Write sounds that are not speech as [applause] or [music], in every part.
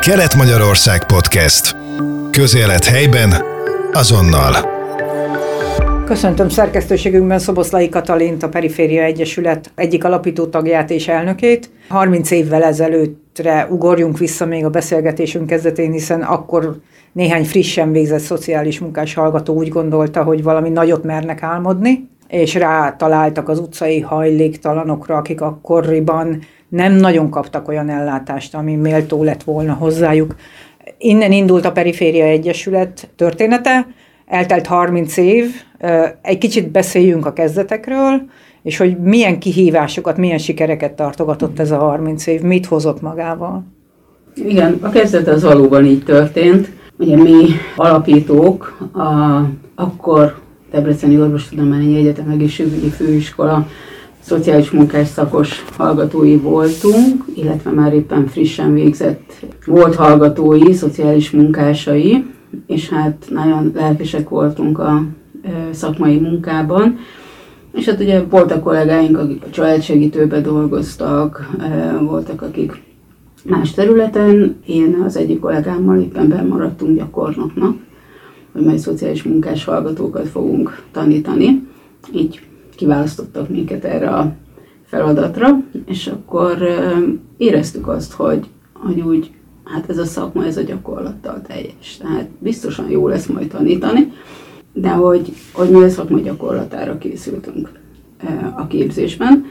Kelet-Magyarország Podcast. Közélet helyben, azonnal. Köszöntöm szerkesztőségünkben Szoboszlai Katalint, a Periféria Egyesület egyik alapító tagját és elnökét. 30 évvel ezelőttre ugorjunk vissza még a beszélgetésünk kezdetén, hiszen akkor néhány frissen végzett szociális munkás hallgató úgy gondolta, hogy valami nagyot mernek álmodni, és rá találtak az utcai hajléktalanokra, akik akkoriban nem nagyon kaptak olyan ellátást, ami méltó lett volna hozzájuk. Innen indult a Periféria Egyesület története, eltelt 30 év, egy kicsit beszéljünk a kezdetekről, és hogy milyen kihívásokat, milyen sikereket tartogatott ez a 30 év, mit hozott magával? Igen, a kezdet az valóban így történt. Ugye mi alapítók, a, akkor Debreceni Orvostudományi Egyetem Egészségügyi Főiskola szociális munkás szakos hallgatói voltunk, illetve már éppen frissen végzett volt hallgatói, szociális munkásai, és hát nagyon lelkesek voltunk a szakmai munkában. És hát ugye voltak kollégáink, akik a családsegítőbe dolgoztak, voltak akik más területen. Én az egyik kollégámmal éppen bemaradtunk gyakornoknak, hogy majd szociális munkás hallgatókat fogunk tanítani. Így kiválasztottak minket erre a feladatra, és akkor éreztük azt, hogy, hogy úgy, hát ez a szakma, ez a gyakorlattal teljes. Tehát biztosan jó lesz majd tanítani, de hogy, hogy mi a szakma gyakorlatára készültünk a képzésben,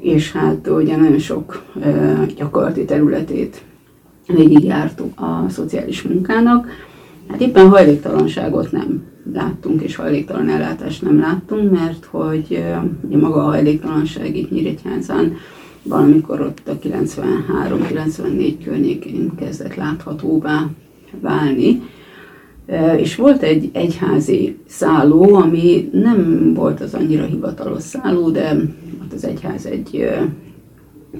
és hát ugye nagyon sok gyakorlati területét végigjártuk a szociális munkának. Hát éppen hajléktalanságot nem láttunk, és hajléktalan ellátást nem láttunk, mert hogy ugye maga a hajléktalanság itt Nyíregyházán valamikor ott a 93-94 környékén kezdett láthatóvá válni. És volt egy egyházi szálló, ami nem volt az annyira hivatalos szálló, de ott az egyház egy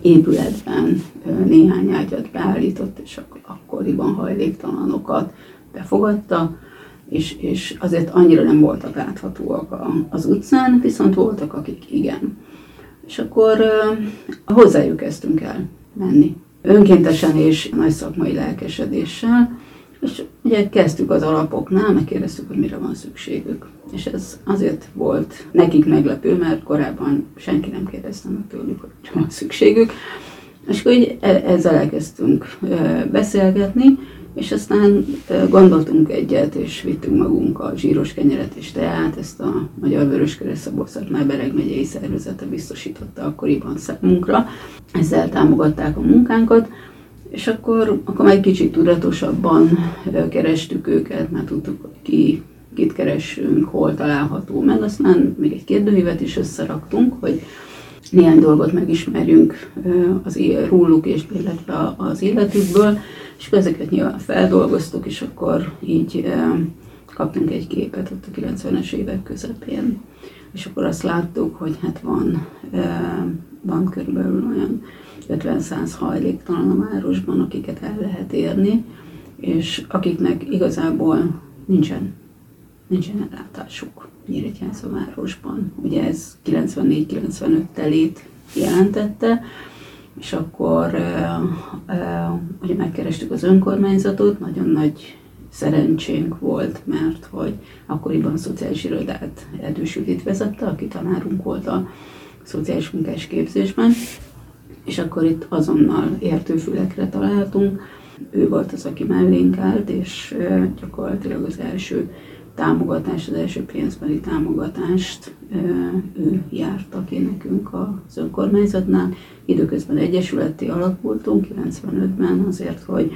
épületben néhány ágyat beállított, és akkoriban hajléktalanokat befogadta és, és azért annyira nem voltak láthatóak a, az utcán, viszont voltak, akik igen. És akkor hozzájuk kezdtünk el menni. Önkéntesen és nagy szakmai lelkesedéssel, és ugye kezdtük az alapoknál, megkérdeztük, hogy mire van szükségük. És ez azért volt nekik meglepő, mert korábban senki nem kérdezte meg tőlük, hogy mire van szükségük. És akkor így e, ezzel elkezdtünk beszélgetni, és aztán gondoltunk egyet, és vittünk magunk a zsíros kenyeret és teát, ezt a Magyar Vöröskereszt Szabolcs már Bereg megyei szervezete biztosította akkoriban számunkra. Ezzel támogatták a munkánkat, és akkor, akkor már egy kicsit tudatosabban kerestük őket, mert tudtuk, hogy ki, kit keressünk, hol található meg, aztán még egy kérdőívet is összeraktunk, hogy néhány dolgot megismerjünk az róluk és illetve az életükből, és ezeket nyilván feldolgoztuk, és akkor így kaptunk egy képet ott a 90-es évek közepén. És akkor azt láttuk, hogy hát van, van körülbelül olyan 50-100 hajléktalan a városban, akiket el lehet érni, és akiknek igazából nincsen, nincsen ellátásuk Nyíregyháza városban. Ugye ez 94-95 telét jelentette, és akkor ugye megkerestük az önkormányzatot, nagyon nagy szerencsénk volt, mert hogy akkoriban a szociális irodát Erdős Judit vezette, aki tanárunk volt a szociális munkás képzésben, és akkor itt azonnal értőfülekre találtunk. Ő volt az, aki mellénk állt, és gyakorlatilag az első támogatást, az első pénzbeli támogatást ő járta ki nekünk az önkormányzatnál. Időközben egyesületi alakultunk 95-ben azért, hogy,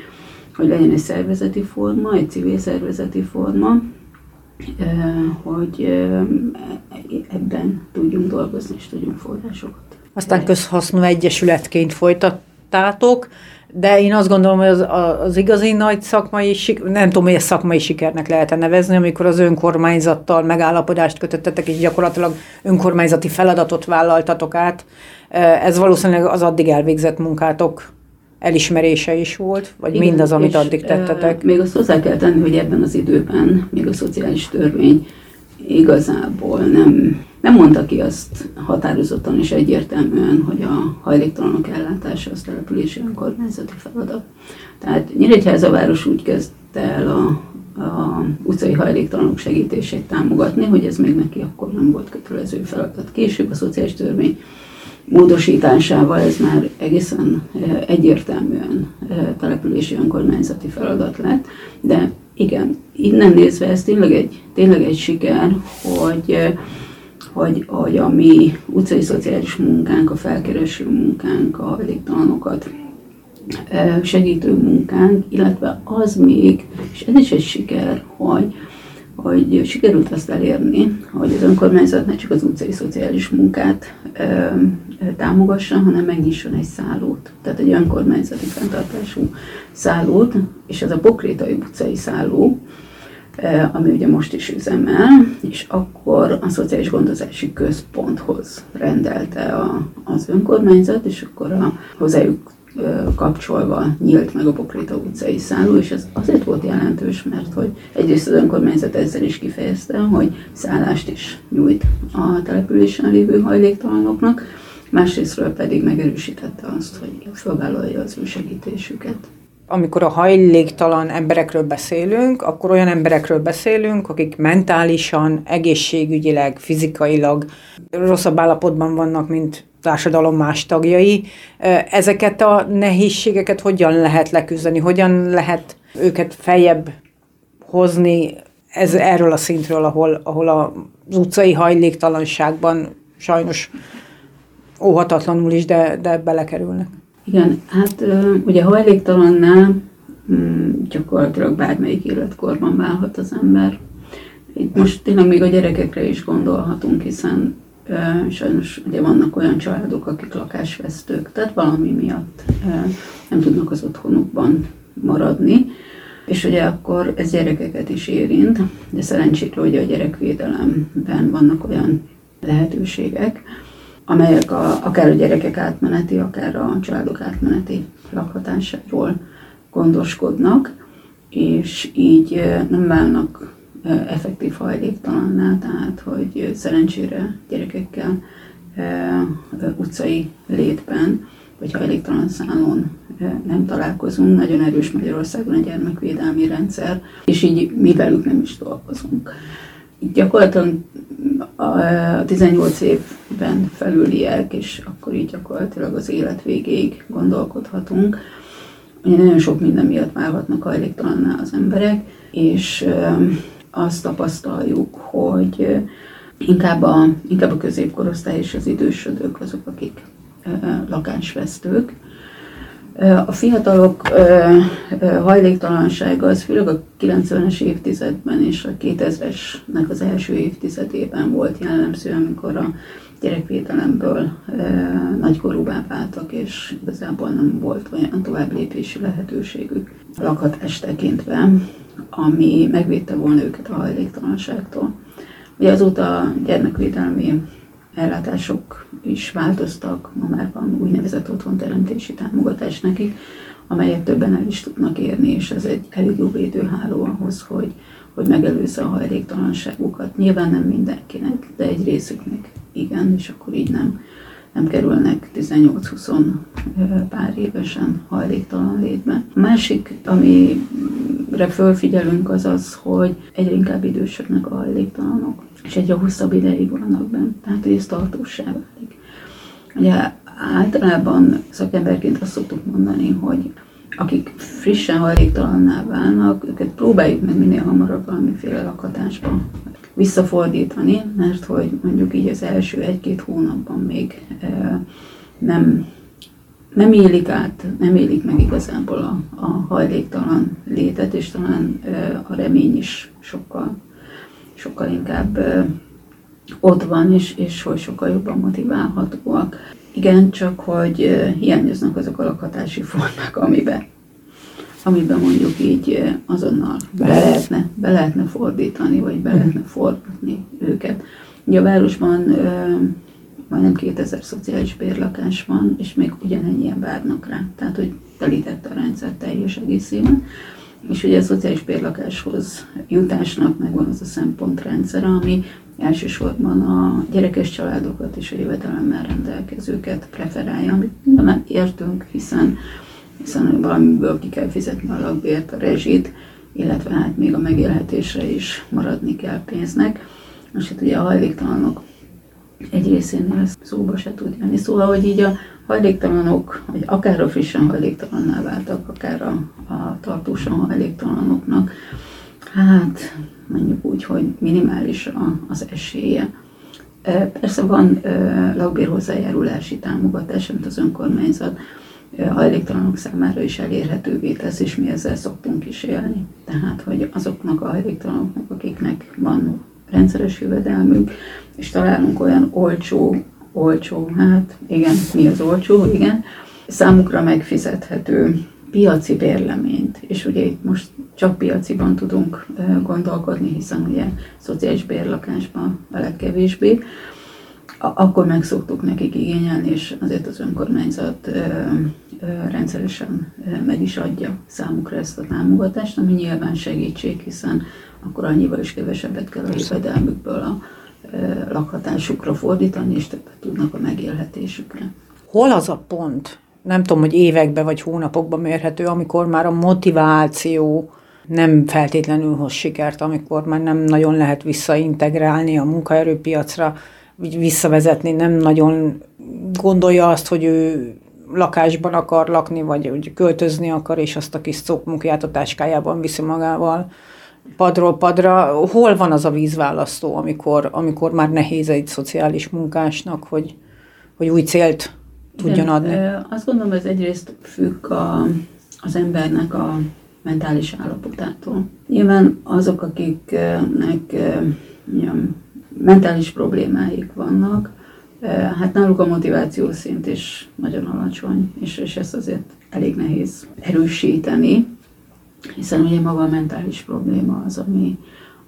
hogy legyen egy szervezeti forma, egy civil szervezeti forma, hogy ebben tudjunk dolgozni és tudjunk forrásokat. Aztán közhasznú egyesületként folytattátok, de én azt gondolom, hogy az, az igazi nagy szakmai, nem tudom, hogy ezt szakmai sikernek lehet nevezni, amikor az önkormányzattal megállapodást kötöttetek, és gyakorlatilag önkormányzati feladatot vállaltatok át. Ez valószínűleg az addig elvégzett munkátok elismerése is volt, vagy Igen, mindaz, amit addig tettetek? Még azt hozzá kell tenni, hogy ebben az időben még a szociális törvény igazából nem nem mondta ki azt határozottan és egyértelműen, hogy a hajléktalanok ellátása az települési önkormányzati feladat. Tehát Nyíregyháza város úgy kezdte el a, a utcai hajléktalanok segítését támogatni, hogy ez még neki akkor nem volt kötelező feladat. Később a szociális törvény módosításával ez már egészen eh, egyértelműen eh, települési önkormányzati feladat lett, de igen, innen nézve ez tényleg egy, tényleg egy siker, hogy, eh, hogy, hogy a mi utcai szociális munkánk, a felkereső munkánk, a hajléktalanokat segítő munkánk, illetve az még, és ez is egy siker, hogy, hogy sikerült azt elérni, hogy az önkormányzat ne csak az utcai szociális munkát ö, támogassa, hanem megnyisson egy szállót. Tehát egy önkormányzati fenntartású szállót, és ez a Pokrétai utcai szálló, ami ugye most is üzemel, és akkor a Szociális Gondozási Központhoz rendelte a, az önkormányzat, és akkor a hozzájuk kapcsolva nyílt meg a Pokréta utcai szálló, és ez azért volt jelentős, mert hogy egyrészt az önkormányzat ezzel is kifejezte, hogy szállást is nyújt a településen lévő hajléktalanoknak, másrésztről pedig megerősítette azt, hogy felvállalja az ő segítésüket amikor a hajléktalan emberekről beszélünk, akkor olyan emberekről beszélünk, akik mentálisan, egészségügyileg, fizikailag rosszabb állapotban vannak, mint társadalom más tagjai. Ezeket a nehézségeket hogyan lehet leküzdeni, hogyan lehet őket feljebb hozni ez, erről a szintről, ahol, ahol az utcai hajléktalanságban sajnos óhatatlanul is, de, de belekerülnek. Igen, hát ugye hajléktalannál mm, gyakorlatilag bármelyik életkorban válhat az ember. Itt most tényleg még a gyerekekre is gondolhatunk, hiszen sajnos ugye vannak olyan családok, akik lakásvesztők, tehát valami miatt nem tudnak az otthonukban maradni, és ugye akkor ez gyerekeket is érint, de szerencsére ugye a gyerekvédelemben vannak olyan lehetőségek, amelyek a, akár a gyerekek átmeneti, akár a családok átmeneti lakhatásáról gondoskodnak, és így nem válnak effektív hajléktalanná, tehát hogy szerencsére gyerekekkel utcai létben vagy hajléktalan szálon nem találkozunk. Nagyon erős Magyarországon a gyermekvédelmi rendszer, és így mi velük nem is dolgozunk. Gyakorlatilag a 18 évben felüliek, és akkor így gyakorlatilag az élet végéig gondolkodhatunk. Ugye nagyon sok minden miatt válhatnak hajléktalanná az emberek, és azt tapasztaljuk, hogy inkább a, inkább a középkorosztály és az idősödők azok, akik lakásvesztők, a fiatalok hajléktalansága az főleg a 90-es évtizedben és a 2000-esnek az első évtizedében volt jellemző, amikor a gyerekvédelemből nagykorúvá váltak, és igazából nem volt olyan tovább lépési lehetőségük lakhatást tekintve, ami megvédte volna őket a hajléktalanságtól. Ugye azóta a gyermekvédelmi ellátások is változtak, ma már van úgynevezett otthonteremtési támogatás nekik, amelyet többen el is tudnak érni, és ez egy elég jó védőháló ahhoz, hogy, hogy megelőzze a hajléktalanságukat. Nyilván nem mindenkinek, de egy részüknek igen, és akkor így nem, nem kerülnek 18-20 pár évesen hajléktalan létbe. A másik, amire fölfigyelünk, az az, hogy egyre inkább idősödnek a hajléktalanok és egyre hosszabb ideig vannak benne, tehát hogy ez tartósá válik. Ugye általában szakemberként azt szoktuk mondani, hogy akik frissen hajléktalanná válnak, őket próbáljuk meg minél hamarabb valamiféle lakhatásba visszafordítani, mert hogy mondjuk így az első egy-két hónapban még nem, nem élik át, nem élik meg igazából a, a hajléktalan létet, és talán a remény is sokkal sokkal inkább ott van, és, és hogy sokkal jobban motiválhatóak. Igen, csak hogy hiányoznak azok a lakhatási formák, amiben, amiben mondjuk így azonnal be lehetne, be lehetne fordítani, vagy be lehetne forgatni őket. Ugye a városban majdnem 2000 szociális bérlakás van, és még ugyanennyien várnak rá. Tehát, hogy telítette a rendszer teljes egészében és ugye a szociális bérlakáshoz jutásnak megvan az a szempontrendszer, ami elsősorban a gyerekes családokat és a jövedelemmel rendelkezőket preferálja, amit nem értünk, hiszen, hiszen valamiből ki kell fizetni a lakbért, a rezsit, illetve hát még a megélhetésre is maradni kell pénznek. És hát ugye a hajléktalanok egy részénél ez szóba se tud jönni. Szóval, hogy így a hajléktalanok, vagy akár a frissen hajléktalanná váltak, akár a, a tartósan hajléktalanoknak, hát mondjuk úgy, hogy minimális a, az esélye. Persze van lakbér hozzájárulási támogatás, amit az önkormányzat hajléktalanok számára is elérhetővé tesz, és mi ezzel szoktunk is élni. Tehát, hogy azoknak a hajléktalanoknak, akiknek van rendszeres jövedelmük, és találunk olyan olcsó, olcsó, hát igen, mi az olcsó, igen, számukra megfizethető piaci bérleményt, és ugye itt most csak piaciban tudunk gondolkodni, hiszen ugye szociális bérlakásban a legkevésbé, akkor meg szoktuk nekik igényelni, és azért az önkormányzat rendszeresen meg is adja számukra ezt a támogatást, ami nyilván segítség, hiszen akkor annyival is kevesebbet kell a jövedelmükből a lakhatásukra fordítani, és többet tudnak a megélhetésükre. Hol az a pont, nem tudom, hogy években vagy hónapokban mérhető, amikor már a motiváció nem feltétlenül hoz sikert, amikor már nem nagyon lehet visszaintegrálni a munkaerőpiacra, visszavezetni, nem nagyon gondolja azt, hogy ő lakásban akar lakni, vagy hogy költözni akar, és azt a kis szókmunkját a táskájában viszi magával padról padra. Hol van az a vízválasztó, amikor, amikor már nehéz egy szociális munkásnak, hogy, hogy új célt tudjon adni? Igen, azt gondolom, ez egyrészt függ a, az embernek a mentális állapotától. Nyilván azok, akiknek mondjam, mentális problémáik vannak, hát náluk a motiváció szint is nagyon alacsony, és, és ezt azért elég nehéz erősíteni, hiszen ugye maga a mentális probléma az, ami,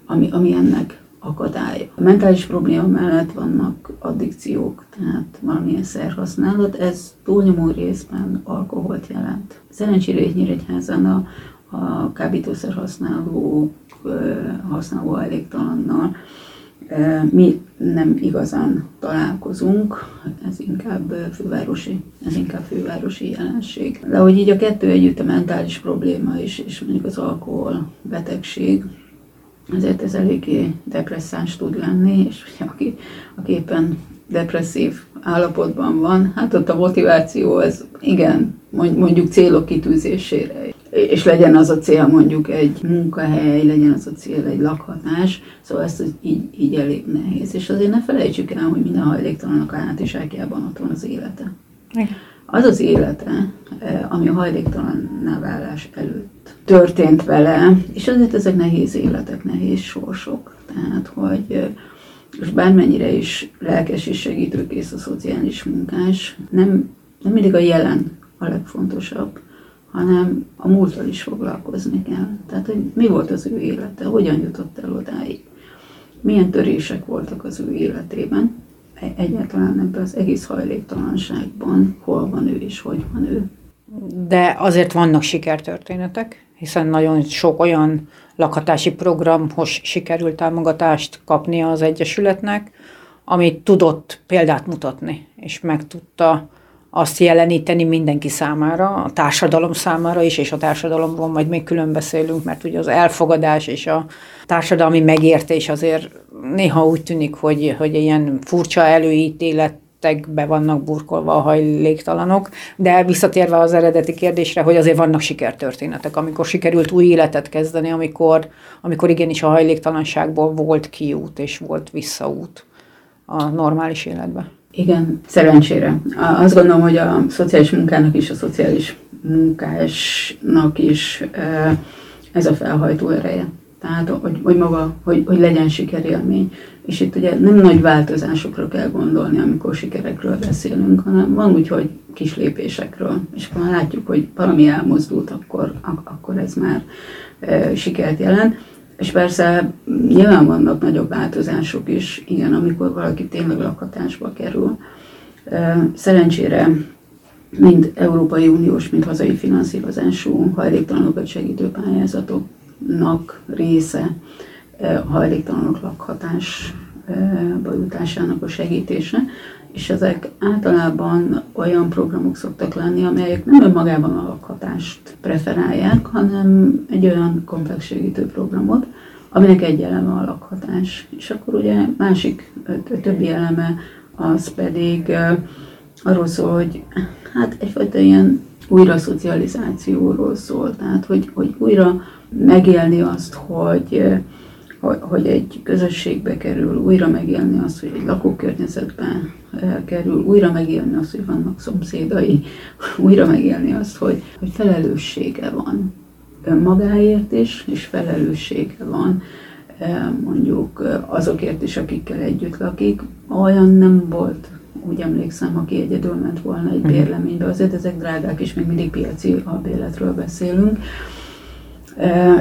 ami, ami ennek akadály. A mentális probléma mellett vannak addikciók, tehát valamilyen szerhasználat, ez túlnyomó részben alkoholt jelent. Szerencsére egy Nyíregyházan a, a kábítószer használók, használó hajléktalannal mi nem igazán találkozunk, ez inkább fővárosi, ez inkább fővárosi jelenség. De hogy így a kettő együtt a mentális probléma is, és mondjuk az alkohol betegség, ezért ez eléggé depresszáns tud lenni, és aki, aki éppen depresszív állapotban van, hát ott a motiváció az igen, mondjuk célok kitűzésére és legyen az a cél mondjuk egy munkahely, legyen az a cél egy lakhatás, szóval ezt így, így elég nehéz. És azért ne felejtsük el, hogy minden hajléktalanok hátizsákjában ott van az élete. Igen. Az az élete, eh, ami a hajléktalanná válás előtt történt vele, és azért ezek nehéz életek, nehéz sorsok. Tehát, hogy eh, és bármennyire is lelkes és segítőkész a szociális munkás, nem, nem mindig a jelen a legfontosabb, hanem a múlttal is foglalkozni kell. Tehát, hogy mi volt az ő élete, hogyan jutott el odáig, milyen törések voltak az ő életében, e- egyáltalán ebben az egész hajléktalanságban, hol van ő és hogy van ő. De azért vannak sikertörténetek, hiszen nagyon sok olyan lakhatási programhoz sikerült támogatást kapnia az Egyesületnek, amit tudott példát mutatni, és meg tudta azt jeleníteni mindenki számára, a társadalom számára is, és a társadalomról majd még külön beszélünk, mert ugye az elfogadás és a társadalmi megértés azért néha úgy tűnik, hogy, hogy ilyen furcsa előítéletekbe vannak burkolva a hajléktalanok, de visszatérve az eredeti kérdésre, hogy azért vannak sikertörténetek, amikor sikerült új életet kezdeni, amikor, amikor igenis a hajléktalanságból volt kiút és volt visszaút a normális életbe. Igen, szerencsére. Azt gondolom, hogy a szociális munkának is, a szociális munkásnak is ez a felhajtó ereje. Tehát, hogy, hogy maga, hogy, hogy legyen sikerélmény. És itt ugye nem nagy változásokra kell gondolni, amikor sikerekről beszélünk, hanem van úgy, hogy kis lépésekről. És akkor látjuk, hogy valami elmozdult, akkor, akkor ez már e, sikert jelent. És persze nyilván vannak nagyobb változások is, igen, amikor valaki tényleg lakhatásba kerül. Szerencsére mind Európai Uniós, mind hazai finanszírozású hajléktalanokat segítő pályázatoknak része a hajléktalanok lakhatásba jutásának a segítése, és ezek általában olyan programok szoktak lenni, amelyek nem önmagában a lakhatást preferálják, hanem egy olyan komplex segítő programot, aminek egy eleme a lakhatás. És akkor ugye másik, többi eleme az pedig arról szól, hogy hát egyfajta ilyen újra szocializációról szól, tehát hogy, hogy újra megélni azt, hogy, hogy, egy közösségbe kerül, újra megélni azt, hogy egy lakókörnyezetben kerül, újra megélni azt, hogy vannak szomszédai, [laughs] újra megélni azt, hogy, hogy felelőssége van önmagáért is, és felelőssége van mondjuk azokért is, akikkel együtt lakik. Olyan nem volt úgy emlékszem, aki egyedül ment volna egy mhm. bérleménybe, azért ezek drágák, és még mindig piaci albérletről beszélünk.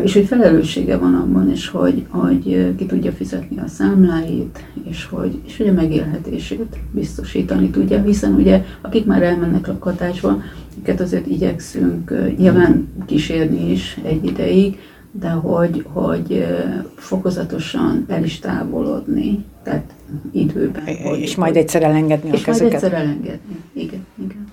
És hogy felelőssége van abban is, hogy, hogy ki tudja fizetni a számláit, és hogy, és hogy a megélhetését biztosítani tudja, hiszen ugye akik már elmennek lakatásba, őket azért igyekszünk nyilván kísérni is egy ideig, de hogy, hogy fokozatosan el is távolodni, tehát időben. És majd egyszer elengedni és a kezeket. És majd egyszer elengedni, igen, igen.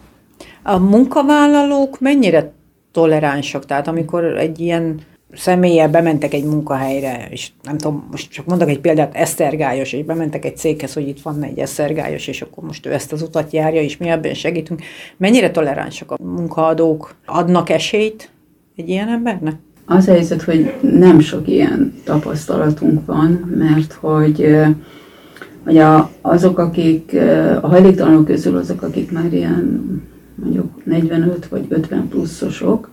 A munkavállalók mennyire toleránsak? Tehát amikor egy ilyen személlyel bementek egy munkahelyre, és nem tudom, most csak mondok egy példát, esztergályos, és bementek egy céghez, hogy itt van egy esztergályos, és akkor most ő ezt az utat járja, és mi ebben segítünk. Mennyire toleránsak a munkaadók? Adnak esélyt egy ilyen embernek? Az helyzet, hogy nem sok ilyen tapasztalatunk van, mert hogy hogy a, azok, akik a hajléktalanok közül azok, akik már ilyen mondjuk 45 vagy 50 pluszosok,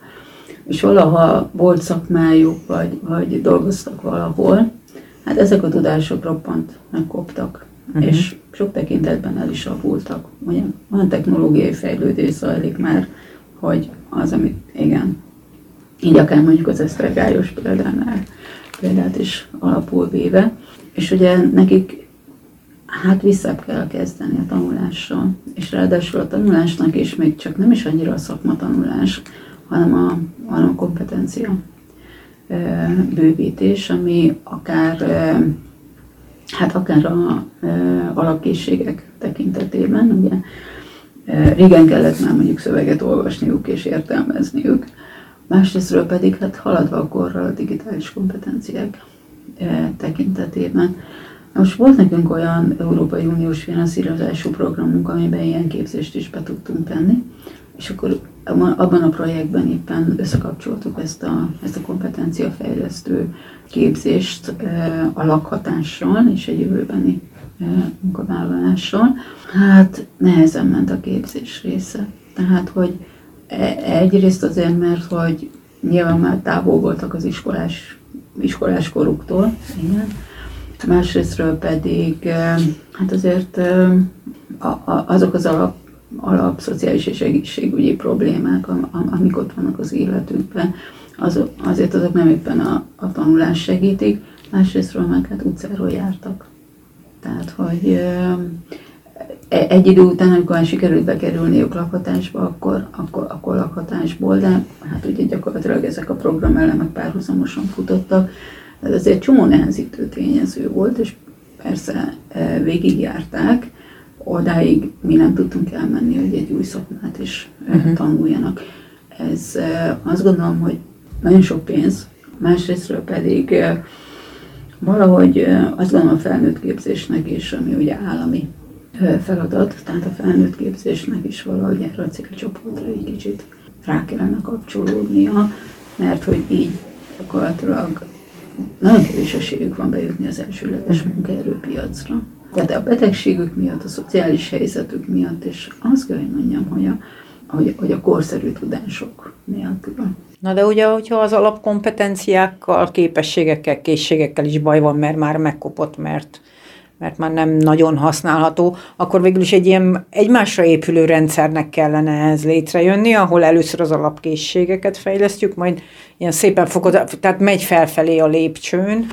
és valaha volt szakmájuk, vagy, vagy dolgoztak valahol, hát ezek a tudások roppant megkoptak, uh-huh. és sok tekintetben el is avultak. Ugye, van technológiai fejlődés zajlik már, hogy az, amit igen, így akár mondjuk az esztergályos példánál, példát is alapul véve, és ugye nekik hát vissza kell kezdeni a tanulással, és ráadásul a tanulásnak is még csak nem is annyira a szakma tanulás, hanem a, hanem a kompetencia bővítés, ami akár hát akár a alapkészségek tekintetében, ugye régen kellett már mondjuk szöveget olvasniuk és értelmezniük, másrésztről pedig hát haladva a korral a digitális kompetenciák tekintetében. Most volt nekünk olyan Európai Uniós finanszírozású programunk, amiben ilyen képzést is be tudtunk tenni, és akkor abban a projektben éppen összekapcsoltuk ezt a, ezt a kompetenciafejlesztő képzést a lakhatással és egy jövőbeni munkavállalással. Hát nehezen ment a képzés része. Tehát, hogy e, egyrészt azért, mert hogy nyilván már távol voltak az iskolás, iskolás koruktól, igen. Másrésztről pedig hát azért azok az alap alap szociális és egészségügyi problémák, amik ott vannak az életükben, az, azért azok nem éppen a, a tanulás segítik, másrésztről meg hát utcáról jártak. Tehát, hogy e, egy idő után, amikor sikerült bekerülniük lakhatásba, akkor, akkor, akkor lakhatásból, de hát ugye gyakorlatilag ezek a programelemek párhuzamosan futottak, ez azért csomó nehezítő tényező volt, és persze végigjárták, odáig mi nem tudtunk elmenni, hogy egy új szakmát is uh-huh. tanuljanak. Ez azt gondolom, hogy nagyon sok pénz, másrésztről pedig valahogy azt gondolom a felnőtt képzésnek is, ami ugye állami feladat, tehát a felnőtt képzésnek is valahogy erre a célcsoportra egy kicsit rá kellene kapcsolódnia, mert hogy így gyakorlatilag nagyon kevés esélyük van bejutni az elsőleges mhm. munkaerőpiacra. Tehát a betegségük miatt, a szociális helyzetük miatt, és azt kell, hogy mondjam, hogy a, hogy, hogy a korszerű tudások miatt. Na de ugye, hogyha az alapkompetenciákkal, képességekkel, készségekkel is baj van, mert már megkopott, mert, mert már nem nagyon használható, akkor végül is egy ilyen egymásra épülő rendszernek kellene ez létrejönni, ahol először az alapkészségeket fejlesztjük, majd ilyen szépen fogod, tehát megy felfelé a lépcsőn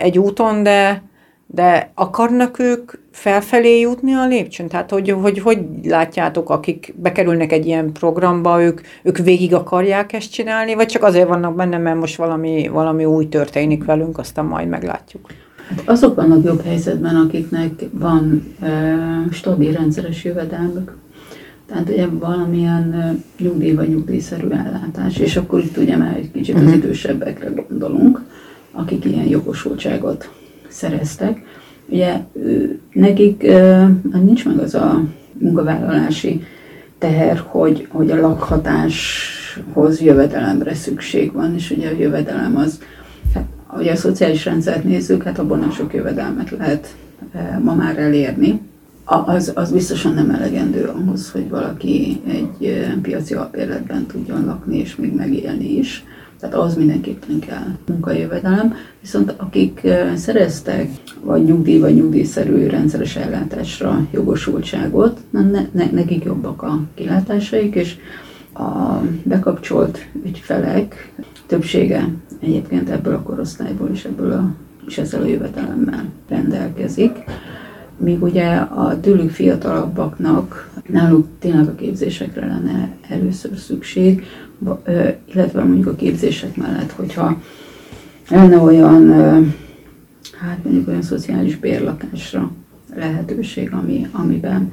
egy úton, de de akarnak ők felfelé jutni a lépcsőn? Tehát, hogy, hogy hogy látjátok, akik bekerülnek egy ilyen programba, ők, ők végig akarják ezt csinálni, vagy csak azért vannak benne, mert most valami, valami új történik velünk, aztán majd meglátjuk? Hát azok vannak jobb helyzetben, akiknek van e, stabil rendszeres jövedelmük. Tehát ugye valamilyen nyugdíj vagy nyugdíjszerű ellátás, és akkor itt ugye már egy kicsit az mhm. idősebbekre gondolunk, akik ilyen jogosultságot szereztek. Ugye nekik nincs meg az a munkavállalási teher, hogy, hogy a lakhatáshoz jövedelemre szükség van, és ugye a jövedelem az, hát, ugye a szociális rendszert nézzük, hát abban nem sok jövedelmet lehet ma már elérni. Az, az biztosan nem elegendő ahhoz, hogy valaki egy piaci alapérletben tudjon lakni és még megélni is tehát ahhoz mindenképpen kell munkajövedelem. Viszont akik szereztek vagy nyugdíj vagy nyugdíjszerű rendszeres ellátásra jogosultságot, ne, ne, nekik jobbak a kilátásaik, és a bekapcsolt ügyfelek többsége egyébként ebből a korosztályból és ebből a, és ezzel a jövedelemmel rendelkezik. Míg ugye a tőlük fiatalabbaknak náluk tényleg a képzésekre lenne először szükség, illetve mondjuk a képzések mellett, hogyha lenne olyan, hát mondjuk olyan szociális bérlakásra lehetőség, ami, amiben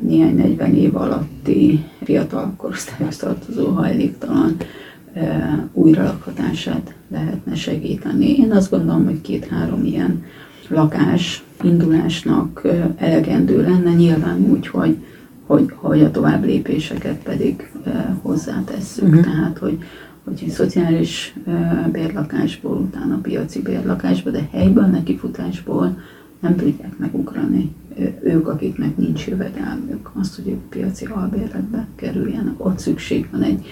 néhány 40 év alatti fiatal korosztályhoz tartozó hajléktalan újra lakhatását lehetne segíteni. Én azt gondolom, hogy két-három ilyen lakás indulásnak elegendő lenne, nyilván úgy, hogy, hogy, hogy a tovább lépéseket pedig hozzátesszük. Uh-huh. Tehát, hogy, hogy egy szociális bérlakásból, utána piaci bérlakásból, de helyből nekifutásból nem tudják megugrani ők, akiknek nincs jövedelmük, azt, hogy ők piaci albérletbe kerüljenek. Ott szükség van egy,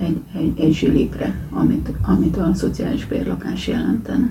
egy, egy, egy zsilipre, amit, amit a szociális bérlakás jelentene.